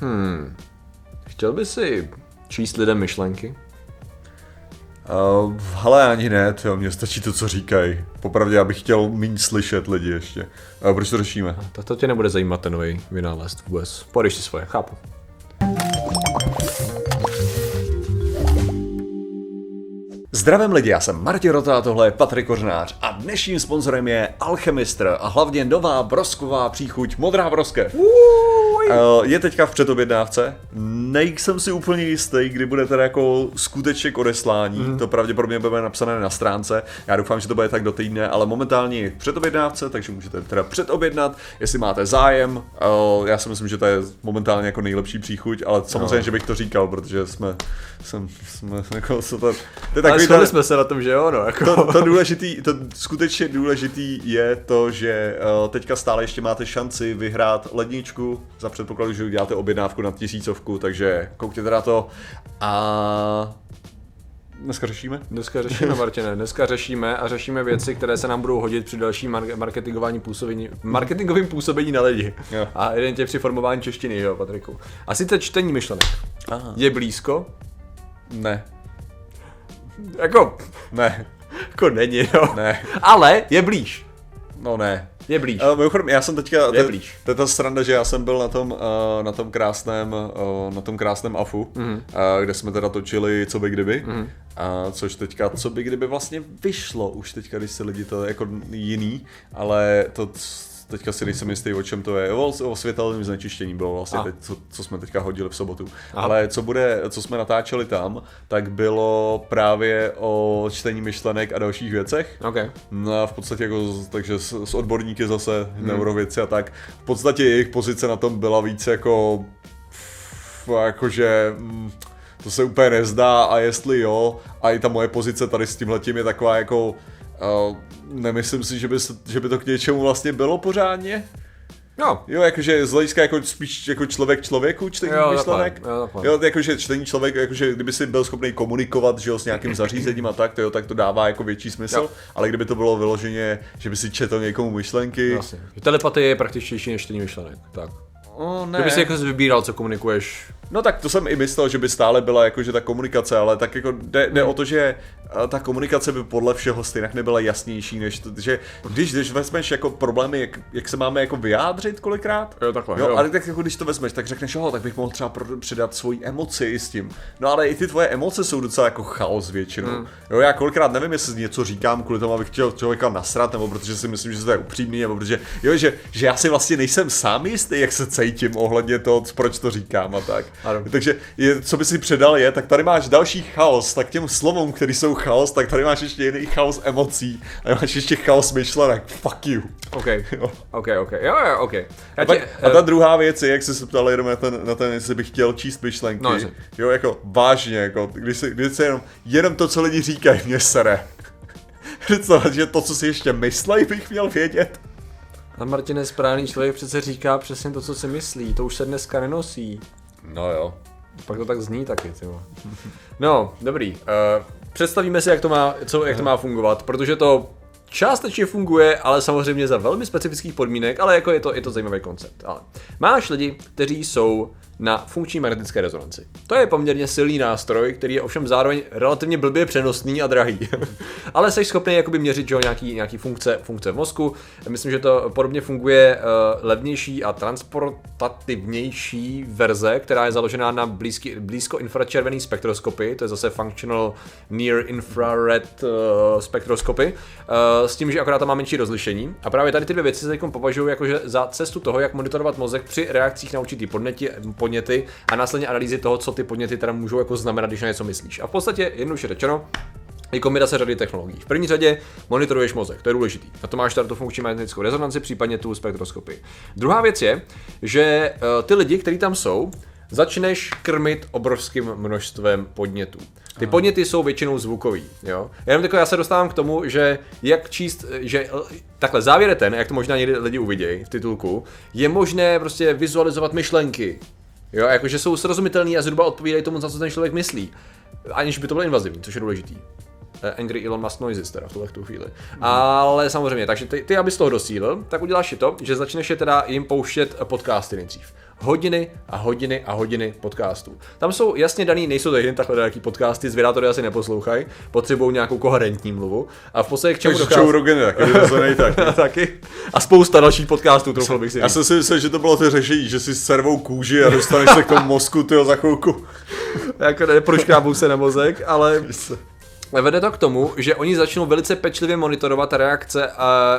Hmm. Chtěl by si číst lidem myšlenky? Uh, hele, ani ne, to mně stačí to, co říkají. Popravdě, já bych chtěl méně slyšet lidi ještě. Uh, proč to řešíme? Tak to tě nebude zajímat ten nový vynález vůbec. Podeš si svoje, chápu. Zdravím lidi, já jsem Martin Rota a tohle je Patrik Kořnář a dnešním sponzorem je Alchemistr a hlavně nová brosková příchuť Modrá broskev. Uh, je teďka v předobjednávce, nejsem si úplně jistý, kdy bude teda jako skutečně k odeslání, mm. to pravděpodobně bude napsané na stránce, já doufám, že to bude tak do týdne, ale momentálně je v předobjednávce, takže můžete teda předobjednat, jestli máte zájem, uh, já si myslím, že to je momentálně jako nejlepší příchuť, ale samozřejmě, no. že bych to říkal, protože jsme, jsem, jsme jako, co to, to je takový ale jsme se na tom, že jo, no, jako. to, to, důležitý, to skutečně důležitý je to, že uh, teďka stále ještě máte šanci vyhrát ledničku za předpokladu, že uděláte objednávku na tisícovku, takže koukněte na to a Dneska řešíme? Dneska řešíme, Martine. Dneska řešíme a řešíme věci, které se nám budou hodit při dalším marketingování působení, marketingovým působení na lidi. Jo. A jeden tě při formování češtiny, jo, Patriku. A sice čtení myšlenek. Aha. Je blízko? Ne. Jako... Ne. Jako není, jo. Ne. Ale je blíž. No ne. Je blíž. Uh, mimochodem, já jsem teďka, je blíž. To je ta sranda, že já jsem byl na tom, uh, na tom krásném, uh, na tom krásném AFu, mm-hmm. uh, kde jsme teda točili Co by kdyby, mm-hmm. uh, což teďka Co by kdyby vlastně vyšlo, už teďka, když se lidi to jako jiný, ale to teďka si nejsem jistý, o čem to je. O, o světelném znečištění bylo vlastně teď, co, co, jsme teďka hodili v sobotu. Aha. Ale co bude, co jsme natáčeli tam, tak bylo právě o čtení myšlenek a dalších věcech. Okay. No a v podstatě jako, takže s, s odborníky zase, hmm. neurověci a tak. V podstatě jejich pozice na tom byla víc jako, jakože, mm, to se úplně nezdá a jestli jo, a i ta moje pozice tady s tímhletím je taková jako Uh, nemyslím si, že by, že by to k něčemu vlastně bylo pořádně. No. Jo, jakože z hlediska jako spíš jako člověk člověku čtení jo, myšlenek. Jo, jo, jakože čtení člověk, jakože kdyby si byl schopný komunikovat, že jo, s nějakým zařízením a tak, to jo, tak to dává jako větší smysl. Jo. Ale kdyby to bylo vyloženě, že by si četl někomu myšlenky. Jasně. Telepatie je praktičtější než čtení myšlenek. Tak. O, ne. Kdyby si jako vybíral, co komunikuješ. No tak to jsem i myslel, že by stále byla jakože ta komunikace, ale tak jako jde, jde hmm. o to, že ta komunikace by podle všeho stejně nebyla jasnější, než to, že když, když vezmeš jako problémy, jak, jak se máme jako vyjádřit kolikrát, jo, takhle, jo, jo. ale tak jako když to vezmeš, tak řekneš, jo, tak bych mohl třeba přidat svoji emoci s tím. No ale i ty tvoje emoce jsou docela jako chaos většinou. Hmm. Jo, já kolikrát nevím, jestli něco říkám kvůli tomu, abych chtěl člověka nasrat, nebo protože si myslím, že to je upřímný, nebo protože, jo, že, že já si vlastně nejsem sám jistý, jak se cítím ohledně toho, proč to říkám a tak. Ano. Takže je, co by si předal je, tak tady máš další chaos, tak těm slovům, které jsou chaos, tak tady máš ještě jiný chaos emocí a máš ještě chaos myšlenek. Fuck you. OK, jo. OK, OK, jo, jo, OK. Já a, tě, a ta uh... druhá věc je, jak jsi se ptal jenom na ten, na ten, jestli bych chtěl číst myšlenky. No, jo, jako vážně, jako, když se, když se jenom, jenom to, co lidi říkají, mě sere. Představit, že to, co si ještě myslej, bych měl vědět. A Martin správný člověk přece říká přesně to, co si myslí. To už se dneska nenosí. No jo. Pak to tak zní taky, tyjo. No, dobrý. Uh, představíme si, jak to má, co, jak to má fungovat, protože to částečně funguje, ale samozřejmě za velmi specifických podmínek, ale jako je to, je to zajímavý koncept. Ale máš lidi, kteří jsou na funkční magnetické rezonanci. To je poměrně silný nástroj, který je ovšem zároveň relativně blbě přenosný a drahý. Ale jsi schopný jakoby měřit že, nějaký, nějaký funkce, funkce v mozku. Myslím, že to podobně funguje uh, levnější a transportativnější verze, která je založená na blízky, blízko infračervený spektroskopy, to je zase Functional Near Infrared uh, spektroskopy, uh, s tím, že akorát tam má menší rozlišení. A právě tady ty dvě věci se teď považují jakože za cestu toho, jak monitorovat mozek při reakcích na určitý podněty, podněty a následně analýzy toho, co ty podněty teda můžou jako znamenat, když na něco myslíš. A v podstatě jednoduše řečeno, je kombinace řady technologií. V první řadě monitoruješ mozek, to je důležitý. Na to máš tady tu funkční magnetickou rezonanci, případně tu spektroskopii. Druhá věc je, že uh, ty lidi, kteří tam jsou, začneš krmit obrovským množstvem podnětů. Ty podněty jsou většinou zvukový, jo. Jenom takhle já se dostávám k tomu, že jak číst, že takhle závěr je ten, jak to možná někdy lidi uvidějí v titulku, je možné prostě vizualizovat myšlenky, Jo, jakože jsou srozumitelný a zhruba odpovídají tomu, za co ten člověk myslí. Aniž by to bylo invazivní, což je důležitý. Eh, Angry Elon Musk Noises teda v tuhle tu chvíli. Mm. Ale samozřejmě, takže ty, ty, abys toho dosílil, tak uděláš si to, že začneš je teda jim pouštět podcasty nejdřív. Hodiny a hodiny a hodiny podcastů. Tam jsou jasně daný, nejsou to jen takhle daleký podcasty, zvědátory asi neposlouchají, potřebují nějakou koherentní mluvu. A v podstatě k čemu Takže dochází? Joe Rogan je taky tak. taky. A spousta dalších podcastů, troufl bych si Já jsem si myslel, že to bylo to řešení, že si servou kůži a dostaneš se k tomu mozku tyjo, za chvilku. jako neproškrábou se na mozek, ale vede to k tomu, že oni začnou velice pečlivě monitorovat reakce uh,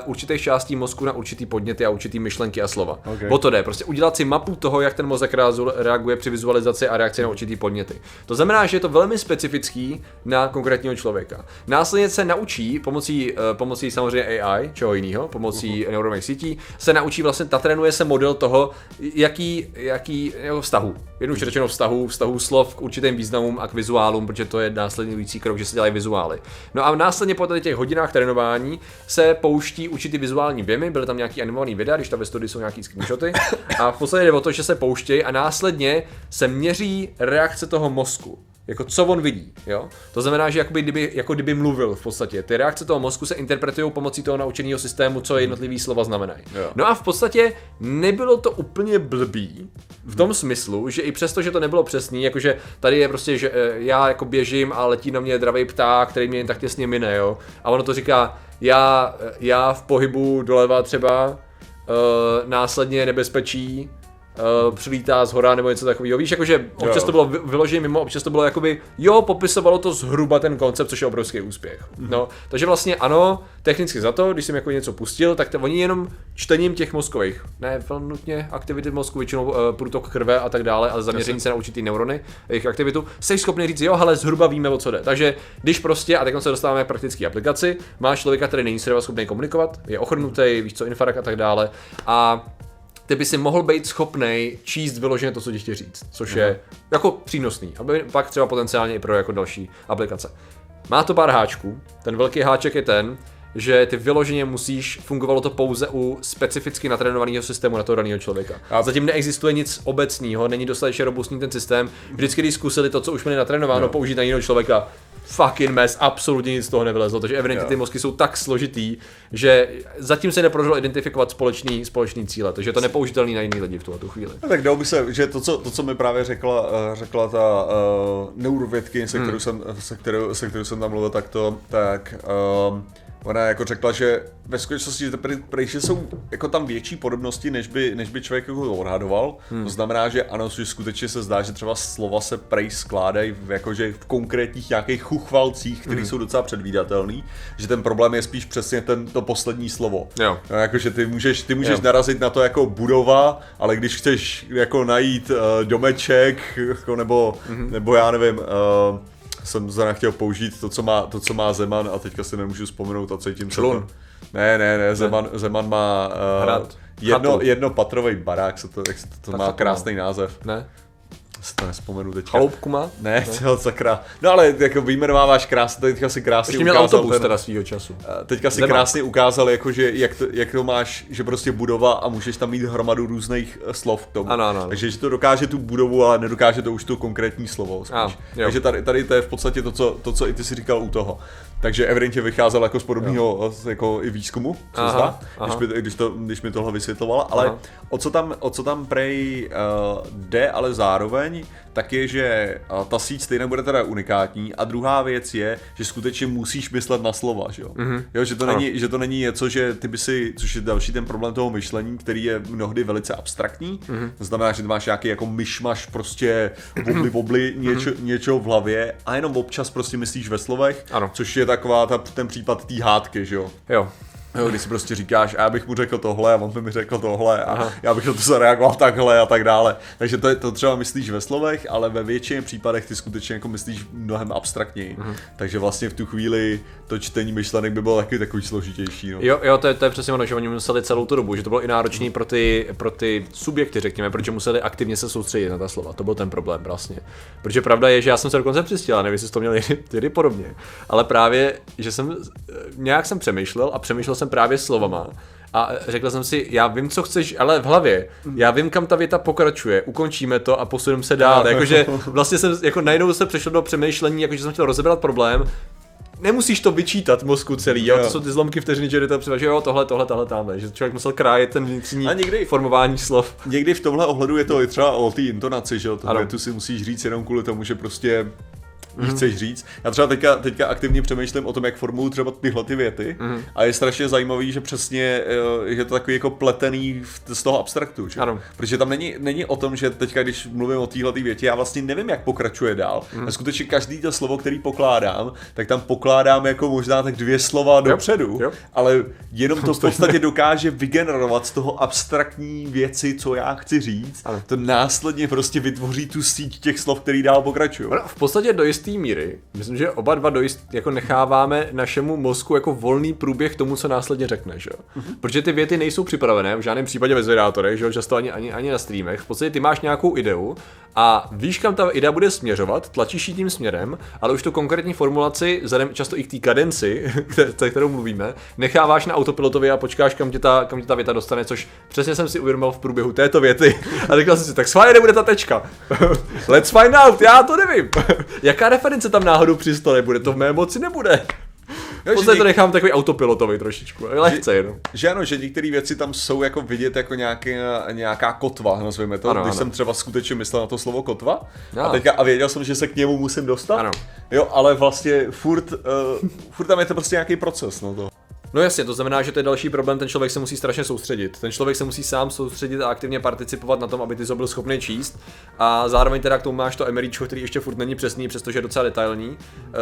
určitých částí mozku na určitý podněty a určitý myšlenky a slova. Okay. O to jde, prostě udělat si mapu toho, jak ten mozek reaguje při vizualizaci a reakci na určitý podněty. To znamená, že je to velmi specifický na konkrétního člověka. Následně se naučí pomocí, uh, pomocí samozřejmě AI, čeho jiného, pomocí uh-huh. neuronových sítí, se naučí vlastně, ta trénuje se model toho, jaký, jaký jako vztahu. Jednoduše řečeno vztahu, vztahu slov k určitým významům a k vizuálům, protože to je následující krok, že se dělají vizuály. No a následně po tady těch hodinách trénování se pouští určitý vizuální věmy, byly tam nějaký animovaný videa, když tam ve studii jsou nějaký screenshoty. A v podstatě jde o to, že se pouštějí a následně se měří reakce toho mozku. Jako co on vidí, jo? To znamená, že jakoby, kdyby, jako kdyby mluvil v podstatě. Ty reakce toho mozku se interpretují pomocí toho naučeného systému, co jednotlivý slova znamenají. Jo. No a v podstatě nebylo to úplně blbý v tom smyslu, že i přesto, že to nebylo přesný, jakože tady je prostě, že eh, já jako běžím a letí na mě dravý pták, který mě jen tak těsně mine, jo. A ono to říká, já, eh, já v pohybu doleva třeba, uh, následně nebezpečí, uh, přilítá z hora nebo něco takového. Víš, jakože občas Jo. to bylo vy- vyloženě mimo, občas to bylo jakoby, jo, popisovalo to zhruba ten koncept, což je obrovský úspěch. No, takže vlastně ano, technicky za to, když jsem jako něco pustil, tak to, oni jenom čtením těch mozkových, ne velmi nutně aktivity mozku, většinou uh, průtok krve a tak dále, ale zaměření se na určitý neurony, jejich aktivitu, jsi schopný říct, jo, ale zhruba víme, o co jde. Takže když prostě, a teď se dostáváme k praktické aplikaci, máš člověka, který není schopný komunikovat, je ochrnutý, víš co, infarkt a tak dále, a ty by si mohl být schopný číst vyloženě to, co ti chtějí říct, což je jako přínosný, aby pak třeba potenciálně i pro jako další aplikace. Má to pár háčků, ten velký háček je ten, že ty vyloženě musíš, fungovalo to pouze u specificky natrénovaného systému na toho daného člověka. A zatím neexistuje nic obecného, není dostatečně robustní ten systém. Vždycky, když zkusili to, co už měli natrénováno, použít na jiného člověka, fucking mess, absolutně nic z toho nevylezlo, takže evidentně ty mozky jsou tak složitý, že zatím se nepodařilo identifikovat společný, společný cíle, takže je to nepoužitelný na jiný lidi v tuhle tu chvíli. No, tak dalo by se, že to, co, to, co mi právě řekla, eh, řekla ta uh, neurovědky, se, kterou jsem, se, kterou, se kterou jsem tam mluvil, tak to, tak um, ona jako řekla, že ve skutečnosti, že, prej, že jsou jako tam větší podobnosti, než by, než by člověk jako odhadoval. Hmm. To znamená, že ano, že skutečně se zdá, že třeba slova se prej skládají v, jakože v konkrétních nějakých chuchvalcích, které hmm. jsou docela předvídatelný, že ten problém je spíš přesně ten, to poslední slovo. Jo. No, jakože ty můžeš, ty můžeš Jo. narazit na to jako budova, ale když chceš jako najít uh, domeček, jako nebo, mm-hmm. nebo já nevím, uh, jsem zrovna chtěl použít to co, má, to, co má Zeman a teďka si nemůžu vzpomenout a co je tím Člun. celkem. Ne, ne, ne, Zeman, Zeman má uh, Hrad. jedno, Chatu. jednopatrový barák, se to, jak se to, to má krásný název. Ne? Si to nespomenu teďka. Chaloupku má? Ne, co sakra. No ale jako vyjmenováváš krásně, teďka si krásně Ještě měl ukázal autobus ten- teda svýho času. a Teďka si krásně ukázal, jakože jak to, jak to máš, že prostě budova a můžeš tam mít hromadu různých eh, slov k tomu. Ano, ano. Takže že to dokáže tu budovu, ale nedokáže to už to konkrétní slovo. Spíš. A, jo. Takže tady, tady to je v podstatě to co, to, co i ty si říkal u toho. Takže evidentně vycházel jako z podobného eh, jako i výzkumu, co Aha, zdá, aha. když, by, když, to, když mi tohle vysvětlovala. Ale Aha. o co tam, o co tam prej uh, jde, ale zároveň, tak je, že ta síť stejně bude teda unikátní. A druhá věc je, že skutečně musíš myslet na slova, že jo? Mm-hmm. jo že, to Ano. není, že to není něco, že ty by si, což je další ten problém toho myšlení, který je mnohdy velice abstraktní. Mm-hmm. To znamená, že ty máš nějaký jako myšmaš, prostě vobli, vobli, něčo, něčo v hlavě a jenom občas prostě myslíš ve slovech, Ano. což je taková ta, ten případ té hádky, že jo? Jo. Jo, když si prostě říkáš, a já bych mu řekl tohle a on by mi řekl tohle a Aha. já bych na to zareagoval takhle a tak dále. Takže to, to třeba myslíš ve slovech, ale ve většině případech ty skutečně jako myslíš mnohem abstraktněji. Mhm. Takže vlastně v tu chvíli to čtení myšlenek by bylo taky takový složitější. No. Jo, jo to, je, to je přesně ono, že oni museli celou tu dobu, že to bylo i náročné pro ty, pro ty subjekty, řekněme, protože museli aktivně se soustředit na ta slova. To byl ten problém vlastně. Protože pravda je, že já jsem se dokonce přistěl, nevím, jestli to měl tedy podobně, ale právě, že jsem eh, nějak jsem přemýšlel a přemýšlel jsem právě slovama. A řekl jsem si, já vím, co chceš, ale v hlavě, já vím, kam ta věta pokračuje, ukončíme to a posuneme se dál. Jakože vlastně jsem, jako najednou se přešel do přemýšlení, jakože jsem chtěl rozebrat problém, nemusíš to vyčítat mozku celý, jo? Jo. to jsou ty zlomky vteřiny, že to převáží, jo, tohle, tohle, tohle, tamhle, že člověk musel krájet ten vnitřní A někdy- formování slov. Někdy v tomhle ohledu je to i třeba o té intonaci, že jo, tu si musíš říct jenom kvůli tomu, že prostě mm. chceš říct. Já třeba teďka, teďka aktivně přemýšlím o tom, jak formuluju třeba tyhle ty věty mm. a je strašně zajímavý, že přesně eh, je to takový jako pletený z toho abstraktu, že? Ano. Protože tam není, není o tom, že teďka, když mluvím o téhle větě, já vlastně nevím, jak pokračuje dál. Mm. A skutečně každý to slovo, který pokládám, tak tam pokládám jako možná tak dvě slova dopředu, jo. ale jenom to v podstatě dokáže vygenerovat z toho abstraktní věci, co já chci říct. Ano. To následně prostě vytvoří tu síť těch slov, který dál pokračují. No, v podstatě do jisté míry, myslím, že oba dva do jist, jako necháváme našemu mozku jako volný průběh tomu, co následně řekne, že? jo? Protože ty věty nejsou připravené, v žádném případě ve zvědátorech, že jo? často ani, ani, ani na streamech. V podstatě ty máš nějakou ideu a víš, kam ta idea bude směřovat, tlačíš ji tím směrem, ale už tu konkrétní formulaci, vzhledem často i k té kadenci, kterou mluvíme, necháváš na autopilotovi a počkáš, kam tě, ta, kam tě ta věta dostane, což přesně jsem si uvědomil v průběhu této věty. A říkal jsem si, tak schválně nebude ta tečka. Let's find out, já to nevím. Jaká reference tam náhodou při stole bude, to v mé moci nebude. V podstatě to nechám takový autopilotový trošičku, lehce jenom. Že ano, že některé věci tam jsou jako vidět jako nějaký, nějaká kotva, nazveme to, Ano, když ano. jsem třeba skutečně myslel na to slovo kotva a, teďka, a věděl jsem, že se k němu musím dostat, Ano. jo, ale vlastně furt, uh, furt tam je to prostě nějaký proces, no to. No jasně, to znamená, že to je další problém, ten člověk se musí strašně soustředit. Ten člověk se musí sám soustředit a aktivně participovat na tom, aby ty byl schopný číst. A zároveň teda k tomu máš to emeríčko, který ještě furt není přesný, přestože je docela detailní. Eh,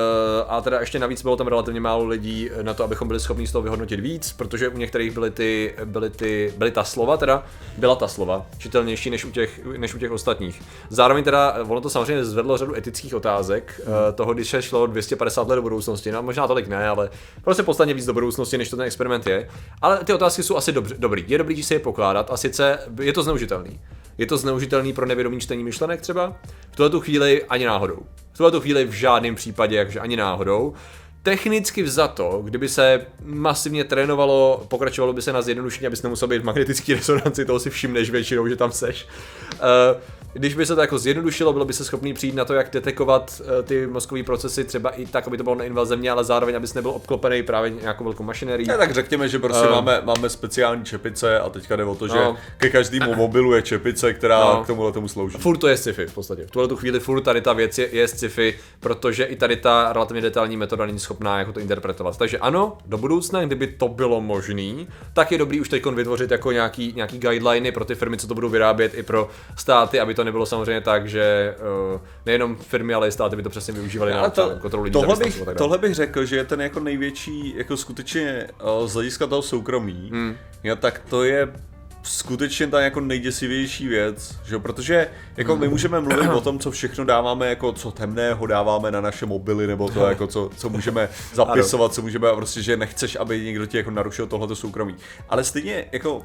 a teda ještě navíc bylo tam relativně málo lidí na to, abychom byli schopni z toho vyhodnotit víc, protože u některých byly ty, byly ty, byly ta slova, teda byla ta slova, čitelnější než u těch, než u těch ostatních. Zároveň teda, ono to samozřejmě zvedlo řadu etických otázek, eh, toho, když se šlo 250 let do budoucnosti, no možná tolik ne, ale prostě podstatně víc do budoucnosti, než to ten experiment je. Ale ty otázky jsou asi dobře, dobrý. Je dobrý si je pokládat a sice je to zneužitelný. Je to zneužitelný pro nevědomý čtení myšlenek třeba? V tuhle tu chvíli ani náhodou. V tuhle tu chvíli v žádném případě, jakože ani náhodou. Technicky vzato, kdyby se masivně trénovalo, pokračovalo by se na zjednodušení, abys nemusel být v magnetický rezonanci, toho si všimneš většinou, že tam seš. Uh, když by se to jako zjednodušilo, bylo by se schopný přijít na to, jak detekovat eh, ty mozkové procesy, třeba i tak, aby to bylo neinvazivně, ale zároveň, abys nebyl obklopený právě nějakou velkou mašinérií. Ne, tak řekněme, že prostě Ehm. máme, máme speciální čepice a teďka jde o to, že No. ke každému mobilu je čepice, která No. k tomuhle tomu slouží. Furt to je sci-fi v podstatě. V tuhle tu chvíli furt tady ta věc je, je sci-fi, protože i tady ta relativně detailní metoda není schopná jako to interpretovat. Takže ano, do budoucna, kdyby to bylo možné, tak je dobrý už teď vytvořit jako nějaký, nějaký guideliny pro ty firmy, co to budou vyrábět, i pro státy, aby to nebylo samozřejmě tak, že uh, nejenom firmy, ale i státy by to přesně využívaly na to, kontrolu lidí, tohle, bych, tohle bych řekl, že je ten jako největší, jako skutečně uh, z hlediska toho soukromí, hmm. jo, tak to je skutečně ta jako nejděsivější věc, že protože jako my můžeme mluvit o tom, co všechno dáváme, jako co temného dáváme na naše mobily, nebo to jako co, co můžeme zapisovat, co můžeme, a prostě, že nechceš, aby někdo ti jako narušil tohleto soukromí. Ale stejně jako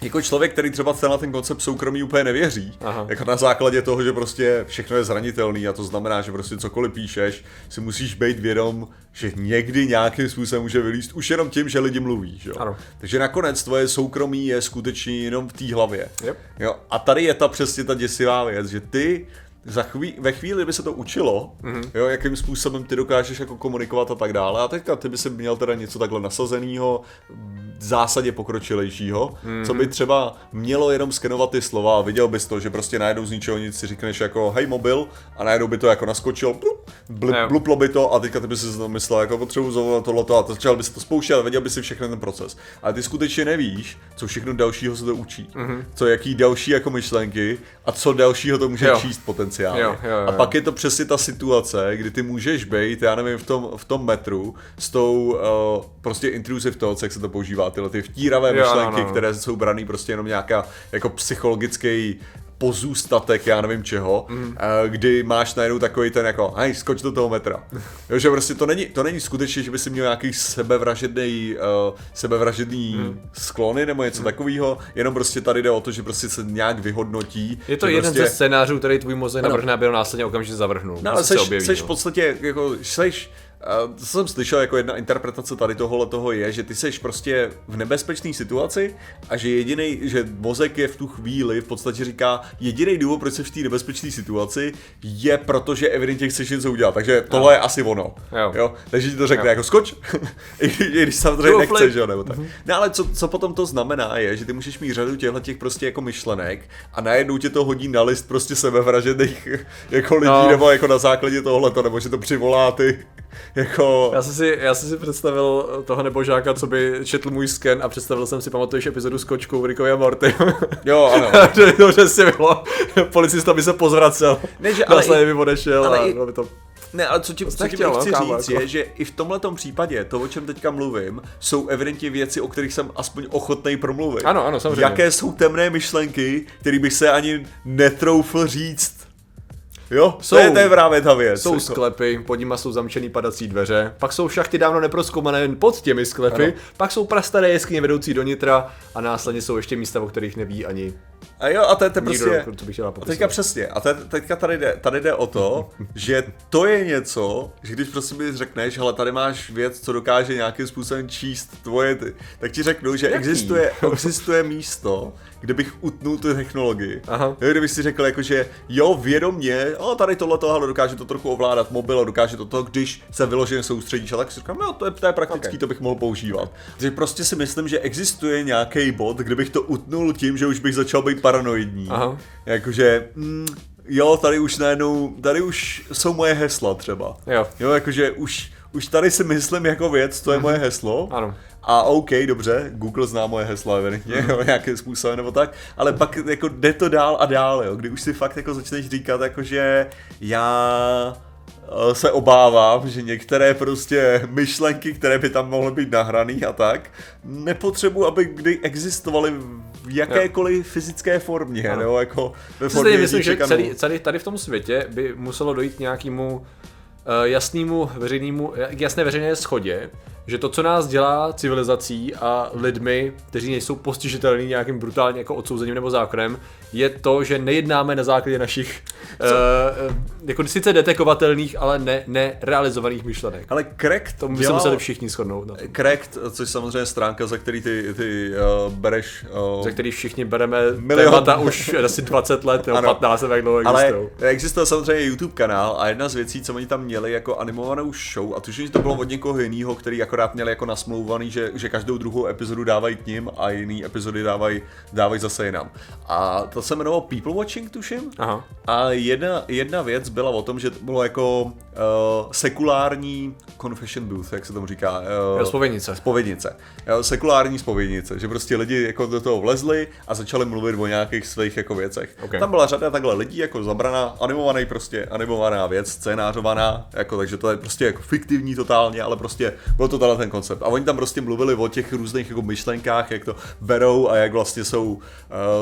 jako člověk, který třeba na ten koncept soukromí úplně nevěří, Aha. jako na základě toho, že prostě všechno je zranitelný a to znamená, že prostě cokoliv píšeš, si musíš být vědom, že někdy nějakým způsobem může vylíst už jenom tím, že lidi mluví, že? Ano. Takže nakonec tvoje soukromí je skutečně jenom v té hlavě. Yep. Jo? A tady je ta přesně ta děsivá věc, že ty za chví, ve chvíli, by se to učilo, mm-hmm. jo, jakým způsobem ty dokážeš jako komunikovat a tak dále. A teďka ty by si měl teda něco takhle nasazeného, v zásadě pokročilejšího, mm-hmm. co by třeba mělo jenom skenovat ty slova a viděl bys to, že prostě najednou z ničeho nic si řekneš jako hej mobil a najednou by to jako naskočil, blup, bluplo by to a teďka ty by si myslel jako potřebuji zavolat tohleto a začal by se to spouštět a věděl by si všechny ten proces. Ale ty skutečně nevíš, co všechno dalšího se to učí. Mm-hmm. Co jaký další jako myšlenky a co dalšího to může Jo. číst potenciálně. Jo, jo, jo, a pak je to přesně ta situace, kdy ty můžeš být, já nevím, v tom, v tom metru s tou uh, prostě intrusive thoughts, jak se to používá, tyhle ty vtíravé Jo, myšlenky, no, no. které jsou braný prostě jenom nějaká jako psychologický pozůstatek, já nevím čeho, mm. kdy máš najednou takový ten jako, hej, skoč do toho metra. Jo, že prostě to není, to není skutečně, že by si měl nějaký sebevražedný, uh, sebevražedný mm. sklony nebo něco mm. takového, jenom prostě tady jde o to, že prostě se nějak vyhodnotí. Je to jeden prostě, ze scénářů, který tvůj mozek navrhne, aby ho následně okamžitě zavrhnul. No ale Asi se seš, objeví, seš no. v podstatě, jako, seš To jsem slyšel jako jedna interpretace tady tohohle toho je, že ty seš prostě v nebezpečné situaci a že jediný, že mozek je v tu chvíli v podstatě říká, jediný důvod, proč jsi v té nebezpečné situaci, je proto, že evidentně chceš něco udělat. Takže tohle je asi ono. Jo. Jo? Takže ti to řekne Jo. jako skoč, i i když samozřejmě Do nechceš, jo, nebo tak. No ale co, co potom to znamená je, že ty můžeš mít řadu těchto těch prostě jako myšlenek a najednou tě to hodí na list prostě sebevražených jako lidí, No. nebo jako na základě tohohle, nebo že to přivolá ty jako... Já jsem, si, já jsem si představil toho nebožáka, co by četl můj sken a představil jsem si, pamatuješ epizodu s kočkou Rickovi a Morty. Jo, ano. že to přesně bylo, policista by se pozvracel, Ne, že- ale i- by odešel ale a i- bylo by to... Ne, ale co ti, co ti nechtěl, no, chci kámo, říct jako. je, že i v tomhle případě, to, o čem teďka mluvím, jsou evidentně věci, o kterých jsem aspoň ochotný promluvit. Ano, ano, samozřejmě. Jaké jsou temné myšlenky, které bych se ani netroufl říct. Jo, Jsou- to, je, to je právě ta věc. Jsou Jako- sklepy, pod nimi jsou zamčený padací dveře, pak jsou šachty dávno neproskoumané pod těmi sklepy, Ano. pak jsou prastaré jeskyně vedoucí do nitra a následně jsou ještě místa, o kterých neví ani A jo, a to je to nikdo, prostě... co bych A teďka přesně, a te, teďka tady jde, tady jde o to, že to je něco, že když prostě mi řekneš, hele, tady máš věc, co dokáže nějakým způsobem číst tvoje, ty, tak ti řeknu, že Jaký? existuje, existuje místo, kde bych utnul tu technologii. Aha. Jo, kdybych si řekl, jako, že jo, vědomně, o, tady tohle tohle dokáže to trochu ovládat mobil, a dokáže to to, když se vyloženě soustředíš, a tak si říkám, no, to je, to je praktický, Ok. to bych mohl používat. Takže prostě si myslím, že existuje nějaký bod, kde bych to utnul tím, že už bych začal být paranoidní. Aha. Jakože, mm, jo, tady už najednou, tady už jsou moje hesla třeba. Jo. Jo, jakože už, už tady si myslím jako věc, to je moje heslo. Mhm. Ano. A OK, dobře, Google zná moje hesla evidentně, Mhm. jo, nějakým způsobem nebo tak, ale pak jako jde to dál a dál, jo, kdy už si fakt jako začneš říkat, jakože já eh, se obávám, že některé prostě myšlenky, které by tam mohly být nahraný a tak, nepotřebuji, aby kdy existovaly v jakékoliv fyzické formě, Ano. nebo jako ve formě stejně myslím, že celý, celý, tady v tom světě by muselo dojít k nějakému uh, jasnému veřejnému, jasné veřejné schodě, že to, co nás dělá civilizací a lidmi, kteří nejsou postižitelní nějakým brutálně jako odsouzením nebo zákonem, je to, že nejednáme na základě našich uh, jako sice detekovatelných, ale ne, nerealizovaných myšlenek. Ale Crack To by se museli všichni shodnout. Na tom. Cracked, což samozřejmě stránka, za který ty, ty uh, bereš uh, Ze kterých všichni bereme Milion. témata už asi 20 let nebo Ano. 15 let, jak dlouho Ale existují. existuje samozřejmě YouTube kanál a jedna z věcí, co oni tam měli jako animovanou show, a tuším, že to bylo od někoho jiného, který akorát měli jako nasmlouvaný, že, že každou druhou epizodu dávají k ním a jiný epizody dávají, dávají zase jinam. A to se jmenovalo People Watching, tuším. Aha. A jedna, jedna věc byla o tom, že to bylo jako uh, sekulární confession booth, jak se tomu říká. Uh, Spovědnice. Spovědnice. Jo, sekulární spovědnice, že prostě lidi jako do toho vlezli a začali mluvit o nějakých svých jako věcech. Ok. Tam byla řada takhle lidí jako zabraná, animovaný prostě, animovaná věc, scénářovaná, jako, takže to je prostě jako fiktivní totálně, ale prostě byl to tenhle ten koncept. A oni tam prostě mluvili o těch různých jako myšlenkách, jak to berou a jak vlastně jsou, uh,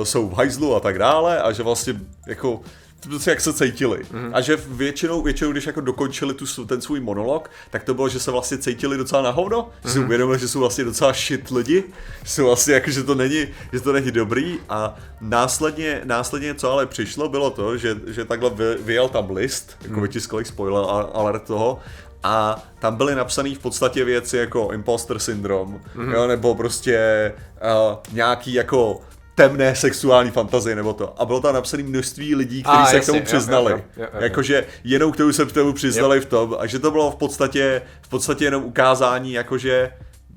jsou v hajzlu a tak dále a že vlastně jako prostě jak se cítili. Mm-hmm. A že většinou, většinou, když jako dokončili tu, ten svůj monolog, tak to bylo, že se vlastně cítili docela na hovno, mm-hmm. že si uvědomili, že jsou vlastně docela shit lidi, že jsou vlastně jako, že to není, že to není dobrý a následně, následně co ale přišlo, bylo to, že, že takhle vy, vyjel tam list, jako mm. vytiskli spoiler a- alert toho, a tam byly napsané v podstatě věci jako imposter syndrom, mm-hmm. jo, nebo prostě uh, nějaký jako temné sexuální fantazie nebo to. A bylo tam napsané množství lidí, kteří A, se jasně, k tomu přiznali. jo, jo, jo, jo. Jakože jenom k tomu se k tomu přiznali v tom. A že to bylo v podstatě, v podstatě jenom ukázání, jakože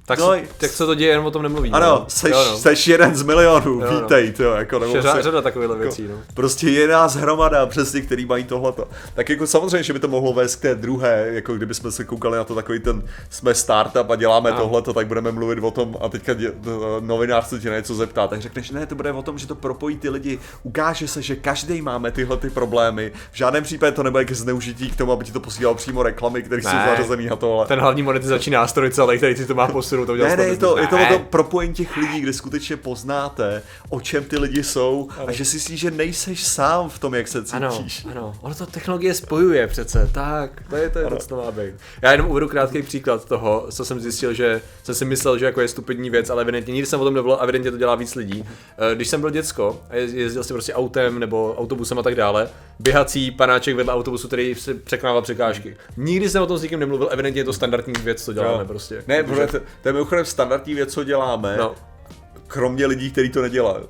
Tak, no, se, tak se to děje, jenom o tom nemluví. ano, no. seš, Jo, no. seš jeden z milionů, Jo, no. vítej, to jako, nebo řada, se- řada takovýchhle věcí, no. Prostě je nás hromada přesně, který mají tohleto. Tak jako samozřejmě, že by to mohlo vést k té druhé, jako kdyby jsme se koukali na to takový ten, jsme startup a děláme Ano. tohleto, tak budeme mluvit o tom a teďka dě, novinář se tě na něco zeptá, tak řekneš, ne, to bude o tom, že to propojí ty lidi, ukáže se, že každý máme tyhle ty problémy, v žádném případě to nebude k zneužití k tomu, aby ti to posílal přímo reklamy, které jsou zařazený na tohle. Ten hlavní monetizační nástroj celý, který si to má posunout budou to udělat Ne, ne, je to, je to o tom propojení těch lidí, kde skutečně poznáte, o čem ty lidi jsou a že si myslíš, že nejseš sám v tom, jak se Ano, cítíš. ano, ono to technologie spojuje přece, tak, to je to, je to co to má být. Já jenom uvedu krátký příklad toho, co jsem zjistil, že jsem si myslel, že jako je stupidní věc, ale evidentně nikdy jsem o tom nebyl, a evidentně to dělá víc lidí. Eh, Když jsem byl děcko a je- jezdil jsem prostě autem nebo autobusem a tak dále, běhací panáček vedle autobusu, který si překonával překážky. Nikdy jsem o tom s nikým nemluvil, evidentně je to standardní věc, co děláme Jo. prostě. Ne, protože to, to je mimochodem standardní věc, co děláme, No. kromě lidí, kteří to nedělají.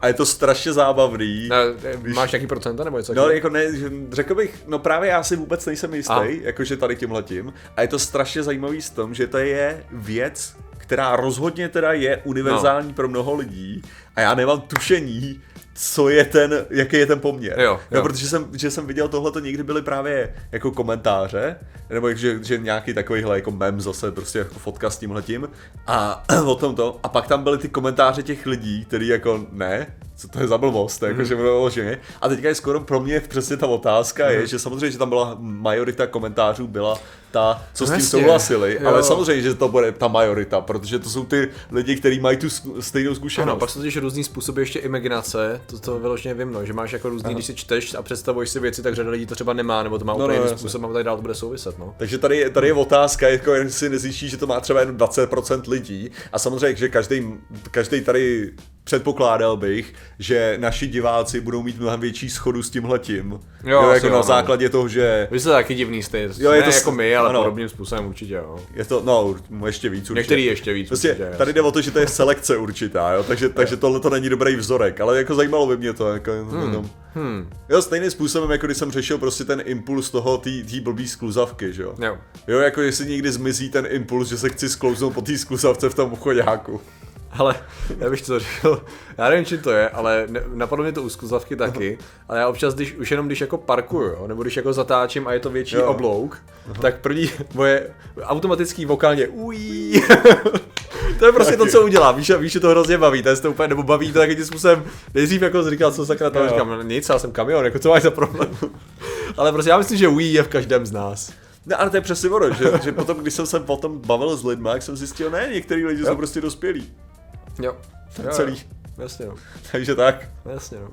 A je to strašně zábavný. Ne, ne, máš nějaký procenta nebo něco? No, jako ne, řekl bych, no právě já si vůbec nejsem jistý, A. jakože tady tímhletím. A je to strašně zajímavý s tom, že to je věc, která rozhodně teda je univerzální no. pro mnoho lidí a já nemám tušení, co je ten, jaký je ten poměr. Jo, No, jo. protože jsem, že jsem viděl tohle, to někdy byly právě jako komentáře, nebo že, že nějaký takovýhle jako mem zase, prostě jako fotka s tímhletím a o tom to. A pak tam byly ty komentáře těch lidí, který jako ne, co to je za blbost, jako, Mhm. že vyloženě. A teďka je skoro pro mě přesně ta otázka, je, že samozřejmě, že tam byla majorita komentářů byla ta, co s tím Jasně, souhlasili, jo. ale samozřejmě, že to bude ta majorita, protože to jsou ty lidi, kteří mají tu stejnou zkušenost. Ano, pak jsou totiž různý způsoby ještě imaginace, to to vyloženě vím, no, že máš jako různý, když si čteš a představuješ si věci, tak řada lidí to třeba nemá, nebo to má No, úplně no, jiným jasně. způsobem a tak dále to bude souviset, no. Takže tady, je- tady je otázka, jako jen si nezjistí, že to má třeba jen 20% lidí. A samozřejmě, že každý, každý tady předpokládal bych, že naši diváci budou mít mnohem větší schodu s tímhletím. Jo, jo jako na no. základě toho, že Vy jste taky divný stejně, Jo, ne je to s- jako my, ale ano. podobným způsobem určitě, jo. je to, no, ještě víc určitě. Některý ještě víc Prostě určitě, tady jde o to, že to je selekce určitá, jo? takže, takže tohle to není dobrý vzorek, ale jako zajímalo by mě to. Jako, hmm. Hmm, Jo, stejným způsobem, jako když jsem řešil prostě ten impuls toho, té blbý skluzavky, že jo. jo. Jo, jako jestli někdy zmizí ten impuls, že se chci sklouznout po té skluzavce v tom obchodáku. Ale já bych to řekl, já nevím, čím to je, ale ne, napadlo mě to u skluzavky taky, ale já občas, když, už jenom když jako parkuju, jo, nebo když jako zatáčím a je to větší Jo. oblouk, tak první moje automatický vokálně ují. to je prostě to, co udělá, víš, víš, že to hrozně baví, to je to úplně, nebo baví to takovým způsobem, nejdřív jako říkal, co sakra tam, Jo. říkám, "No nic, já jsem kamion, jako co máš za problém. ale prostě já myslím, že ují je v každém z nás. No ale to je přesně ono, že, že potom, když jsem se potom bavil s lidmi, jak jsem zjistil, ne, některý lidi jsou prostě dospělí. Jo. jo celý. Jo. Jasně, no. Takže tak, Jasně, no.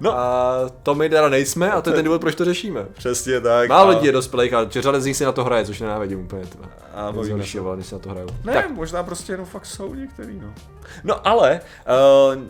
No. A to my teda nejsme a to je ten důvod, proč to řešíme. přesně tak. Málo a- lidí je dospělých a řada z nich si na to hraje, což nenávidím úplně. Teda. A mě to. když si na to hrajou. Ne, tak. možná prostě jenom fakt jsou některý, no. No ale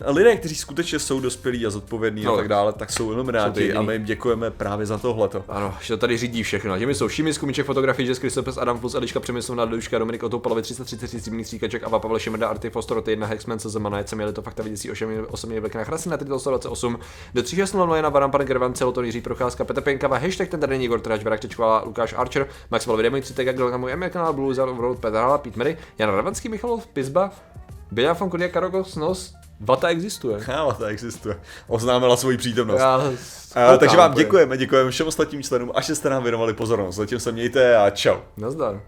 uh, lidé, kteří skutečně jsou dospělí a zodpovědní No, a tak dále, tak jsou ty jediný. a my jim děkujeme právě za tohleto. ano, že to tady řídí všechno. Těmi jsou Šimis, Kumiček, fotografie, Jess Kristopes, Adam Plus, Eliška Přemyslovna, Liduška, Dominik Otoupalovi, 333 Zimný stříkaček, Ava Pavel Šimrda, Arty Fostor, 1 Hexman, Sezema, Najce, měli to fakta viděcí osobně vlkná chrasy na 328 do 3600 na Varan, pan Gervan, Celoton, Jiří Procházka, Petr Pěnkava, hashtag ten tady Igor Trač, Verák Čečkovala, Lukáš Archer, Maximal Videmoj, 3 Tega, můj ML kanál, Blue Road, Petr Hala, Pít Mary, Jan Ravanský, Michal Pizba, Běňa Fankunia Karokos nos Vata existuje. Já, vata existuje. Oznámila svoji přítomnost. Já eh, a, takže vám děkujeme, děkujeme všem ostatním členům a jste nám věnovali pozornost. Zatím se mějte a čau. Nazdar.